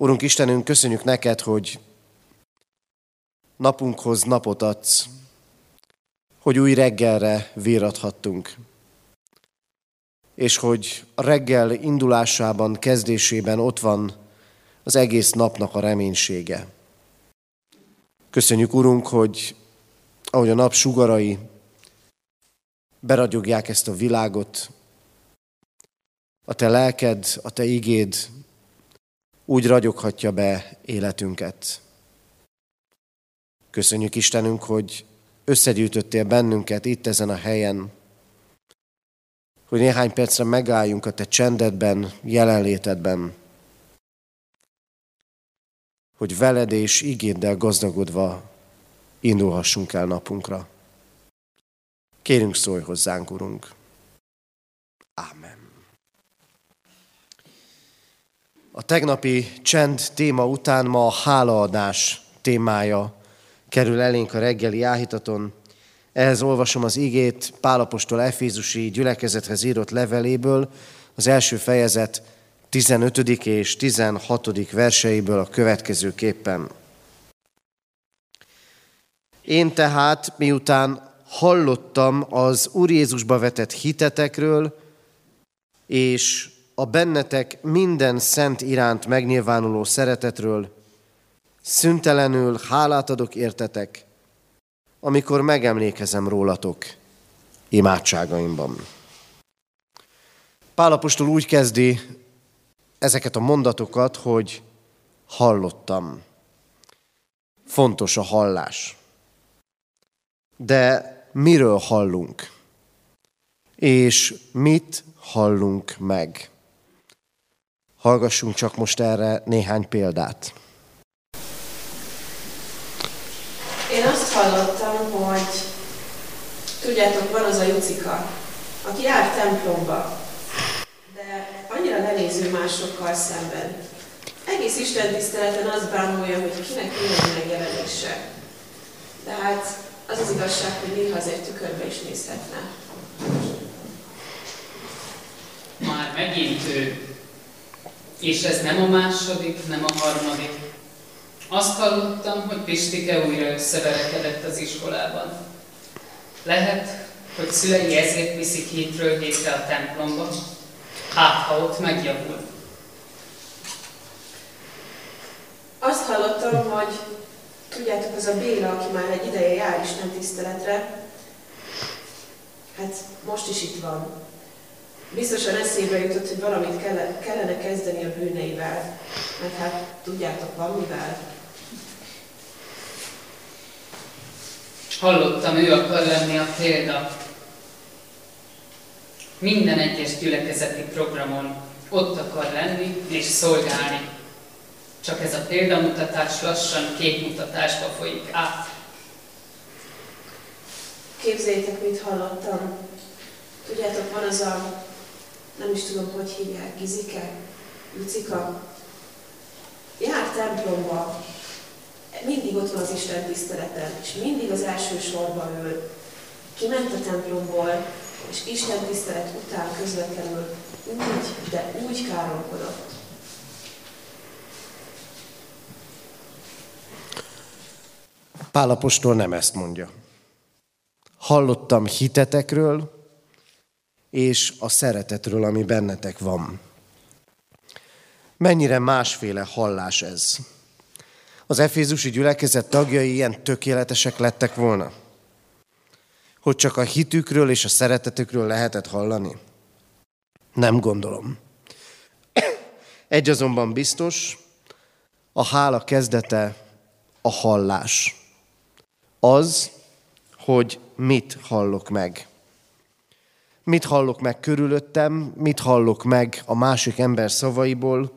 Urunk Istenünk, köszönjük neked, hogy napunkhoz napot adsz, hogy új reggelre víradhattunk, és hogy a reggel indulásában, kezdésében ott van az egész napnak a reménysége. Köszönjük, Urunk, hogy ahogy a nap sugarai beragyogják ezt a világot, a Te lelked, a Te igéd úgy ragyoghatja be életünket. Köszönjük Istenünk, hogy összegyűjtöttél bennünket itt ezen a helyen, hogy néhány percre megálljunk a Te csendedben, jelenlétedben, hogy veled és igéddel gazdagodva indulhassunk el napunkra. Kérünk szólj hozzánk, Urunk. Ámen. A tegnapi csend téma után ma a hálaadás témája kerül elénk a reggeli áhítaton. Ehhez olvasom az igét Pálapostól Efézusi gyülekezethez írott leveléből, az első fejezet 15. és 16. verseiből a következőképpen. Én tehát, miután hallottam az Úr Jézusba vetett hitetekről, és a bennetek minden szent iránt megnyilvánuló szeretetről, szüntelenül hálát adok értetek, amikor megemlékezem rólatok imádságaimban. Pálapostól úgy kezdi ezeket a mondatokat, hogy hallottam. Fontos a hallás. De miről hallunk? És mit hallunk meg? Hallgassunk csak most erre néhány példát. Én azt hallottam, hogy tudjátok, van az a Jucika, aki jár templomba, de annyira lenéző másokkal szemben. Egész Isten tiszteleten azt bámulja, hogy kinek milyen megjelenése. De hát az az igazság, hogy néha azért tükörbe is nézhetne. Már megint ő. És ez nem a második, nem a harmadik. Azt hallottam, hogy Pistike újra összeverekedett az iskolában. Lehet, hogy szülei ezért viszik hétről hétre a templomba, hát ha ott megjavul. Azt hallottam, hogy tudjátok, az a Béla, aki már egy ideje jár Isten tiszteletre, hát most is itt van. Biztosan eszébe jutott, hogy valamit kellene kezdeni a bűneivel, mert hát tudjátok, van mivel. Hallottam, ő akar lenni a példa. Minden egyes gyülekezeti programon ott akar lenni és szolgálni. Csak ez a példamutatás lassan képmutatásba folyik át. Képzeljétek, mit hallottam. Tudjátok, van az a, nem is tudom, hogy hívják, Gizike, Lucika. Jár templomba, mindig ott van az Isten tiszteleten, és mindig az első sorba ül. Kiment a templomból, és Isten tisztelet után közvetlenül úgy, de úgy káromkodott. Pálapostól nem ezt mondja. Hallottam hitetekről, és a szeretetről, ami bennetek van. Mennyire másféle hallás ez? Az Efézusi gyülekezet tagjai ilyen tökéletesek lettek volna? Hogy csak a hitükről és a szeretetükről lehetett hallani? Nem gondolom. Egy azonban biztos, a hála kezdete a hallás az, hogy mit hallok meg. Mit hallok meg körülöttem, mit hallok meg a másik ember szavaiból,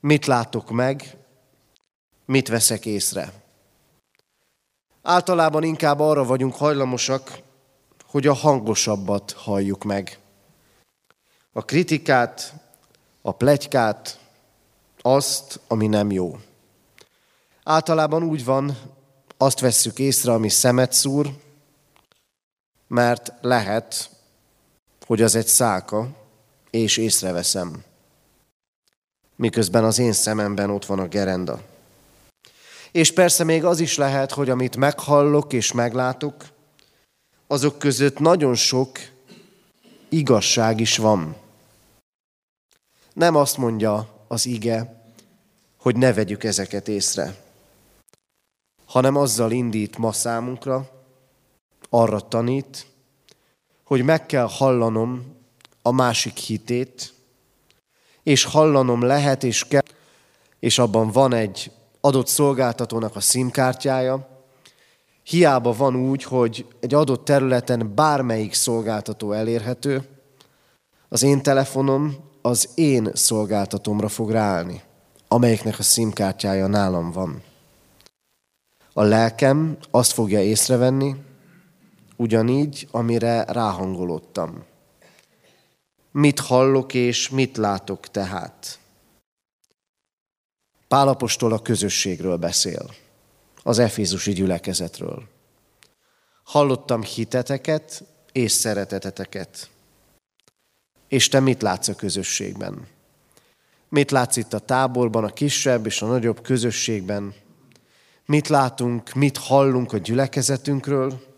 mit látok meg, mit veszek észre. Általában inkább arra vagyunk hajlamosak, hogy a hangosabbat halljuk meg. A kritikát, a plegykát, azt, ami nem jó. Általában úgy van, azt vesszük észre, ami szemet szúr, mert lehet, hogy az egy szálka, és észreveszem. miközben az én szememben ott van a gerenda. És persze még az is lehet, hogy amit meghallok és meglátok, azok között nagyon sok igazság is van. Nem azt mondja az ige, hogy ne vegyük ezeket észre, hanem azzal indít ma számunkra, arra tanít, hogy meg kell hallanom a másik hitét, és hallanom lehet és kell, és abban van egy adott szolgáltatónak a szimkártyája, hiába van úgy, hogy egy adott területen bármelyik szolgáltató elérhető, az én telefonom az én szolgáltatomra fog ráállni, amelyiknek a szimkártyája nálam van. A lelkem azt fogja észrevenni, ugyanígy, amire ráhangolódtam. Mit hallok és mit látok tehát? Pálapostól a közösségről beszél, az Efézusi gyülekezetről. Hallottam hiteteket és szereteteteket. És te mit látsz a közösségben? Mit látsz itt a táborban, a kisebb és a nagyobb közösségben? Mit látunk, mit hallunk a gyülekezetünkről?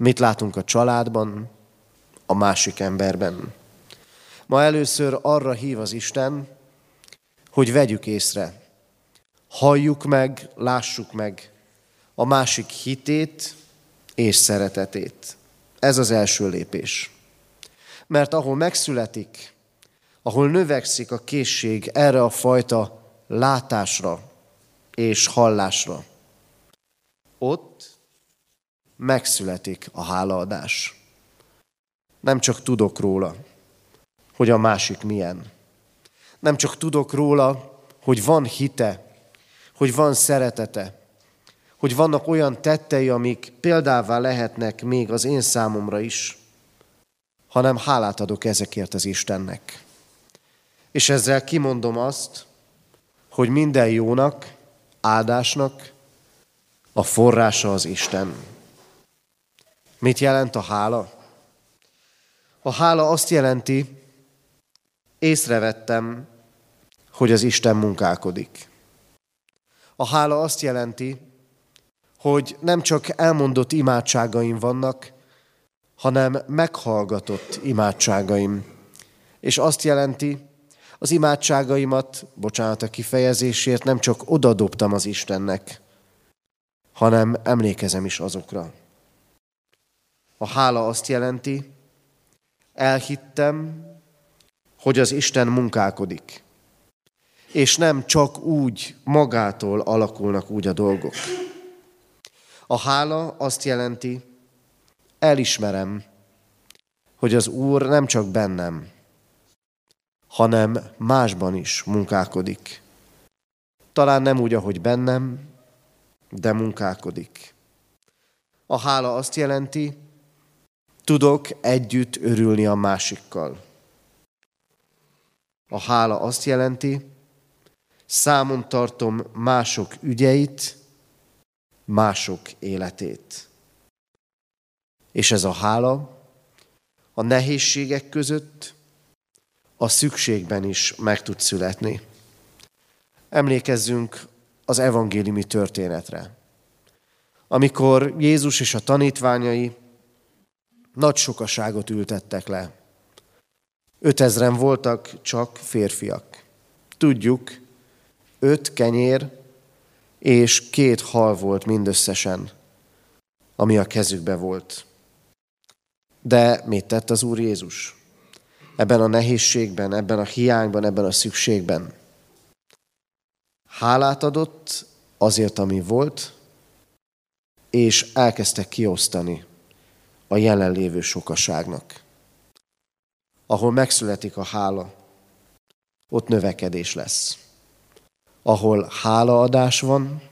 Mit látunk a családban, a másik emberben? Ma először arra hív az Isten, hogy vegyük észre, halljuk meg, lássuk meg a másik hitét és szeretetét. Ez az első lépés. Mert ahol megszületik, ahol növekszik a készség erre a fajta látásra és hallásra, ott megszületik a hálaadás. Nem csak tudok róla, hogy a másik milyen. Nem csak tudok róla, hogy van hite, hogy van szeretete, hogy vannak olyan tettei, amik példává lehetnek még az én számomra is, hanem hálát adok ezekért az Istennek. És ezzel kimondom azt, hogy minden jónak, áldásnak a forrása az Isten. Mit jelent a hála? A hála azt jelenti, észrevettem, hogy az Isten munkálkodik. A hála azt jelenti, hogy nem csak elmondott imádságaim vannak, hanem meghallgatott imádságaim. És azt jelenti, az imádságaimat, bocsánat a kifejezésért, nem csak odadobtam az Istennek, hanem emlékezem is azokra. A hála azt jelenti, elhittem, hogy az Isten munkálkodik. És nem csak úgy magától alakulnak úgy a dolgok. A hála azt jelenti, elismerem, hogy az Úr nem csak bennem, hanem másban is munkálkodik. Talán nem úgy, ahogy bennem, de munkálkodik. A hála azt jelenti, tudok együtt örülni a másikkal. A hála azt jelenti, számon tartom mások ügyeit, mások életét. És ez a hála a nehézségek között, a szükségben is meg tud születni. Emlékezzünk az evangéliumi történetre. Amikor Jézus és a tanítványai nagy sokaságot ültettek le. Ötezren voltak csak férfiak. Tudjuk, öt kenyér és két hal volt mindösszesen, ami a kezükbe volt. De mit tett az Úr Jézus? Ebben a nehézségben, ebben a hiányban, ebben a szükségben. Hálát adott azért, ami volt, és elkezdte kiosztani a jelenlévő sokaságnak. Ahol megszületik a hála, ott növekedés lesz. Ahol hálaadás van,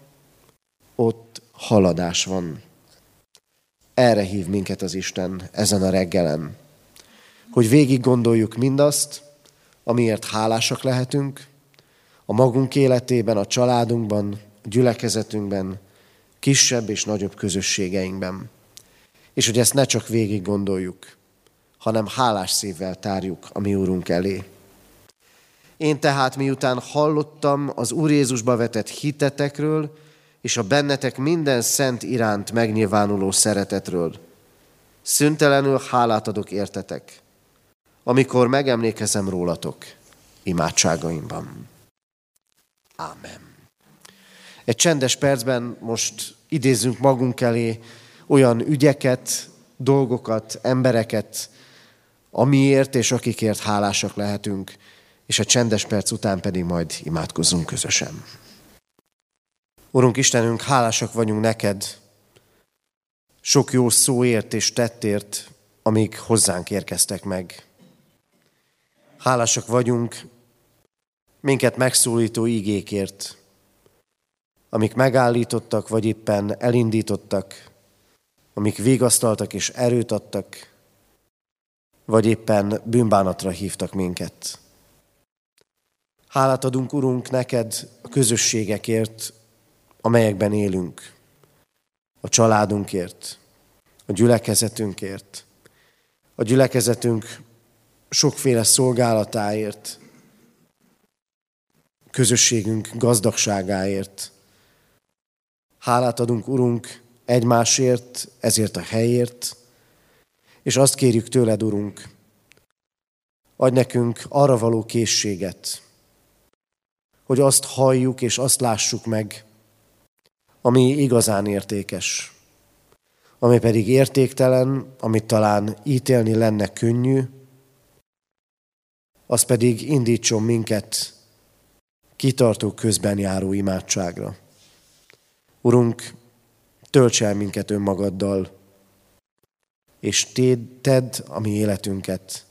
ott haladás van. Erre hív minket az Isten ezen a reggelen, hogy végig gondoljuk mindazt, amiért hálásak lehetünk, a magunk életében, a családunkban, a gyülekezetünkben, kisebb és nagyobb közösségeinkben. És hogy ezt ne csak végig gondoljuk, hanem hálás szívvel tárjuk a mi Úrunk elé. Én tehát miután hallottam az Úr Jézusba vetett hitetekről, és a bennetek minden szent iránt megnyilvánuló szeretetről, szüntelenül hálát adok értetek, amikor megemlékezem rólatok imádságaimban. Ámen. Egy csendes percben most idézzünk magunk elé olyan ügyeket, dolgokat, embereket, amiért és akikért hálásak lehetünk, és a csendes perc után pedig majd imádkozzunk közösen. Urunk Istenünk, hálásak vagyunk neked sok jó szóért és tettért, amik hozzánk érkeztek meg. Hálásak vagyunk minket megszólító ígékért, amik megállítottak, vagy éppen elindítottak, amik végasztaltak és erőt adtak, vagy éppen bűnbánatra hívtak minket. Hálát adunk, Urunk, neked a közösségekért, amelyekben élünk, a családunkért, a gyülekezetünkért, a gyülekezetünk sokféle szolgálatáért, közösségünk gazdagságáért. Hálát adunk, Urunk, egymásért, ezért a helyért, és azt kérjük tőled, Urunk, adj nekünk arra való készséget, hogy azt halljuk és azt lássuk meg, ami igazán értékes, ami pedig értéktelen, amit talán ítélni lenne könnyű, az pedig indítson minket kitartó közben járó imádságra. Urunk, tölts el minket önmagaddal, és téd, tedd a mi életünket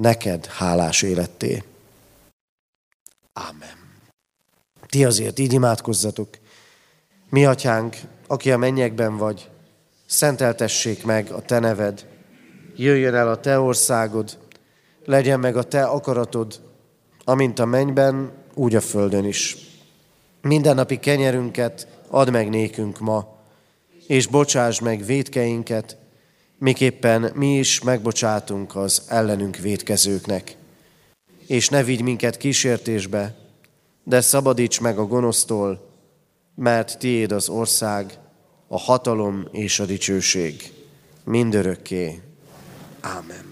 neked hálás életté. Ámen. Ti azért így imádkozzatok. Mi atyánk, aki a mennyekben vagy, szenteltessék meg a te neved, jöjjön el a te országod, legyen meg a te akaratod, amint a mennyben, úgy a földön is. Mindennapi kenyerünket add meg nékünk ma, és bocsáss meg védkeinket, miképpen mi is megbocsátunk az ellenünk védkezőknek. És ne vigy minket kísértésbe, de szabadíts meg a gonosztól, mert tiéd az ország, a hatalom és a dicsőség mindörökké. Ámen.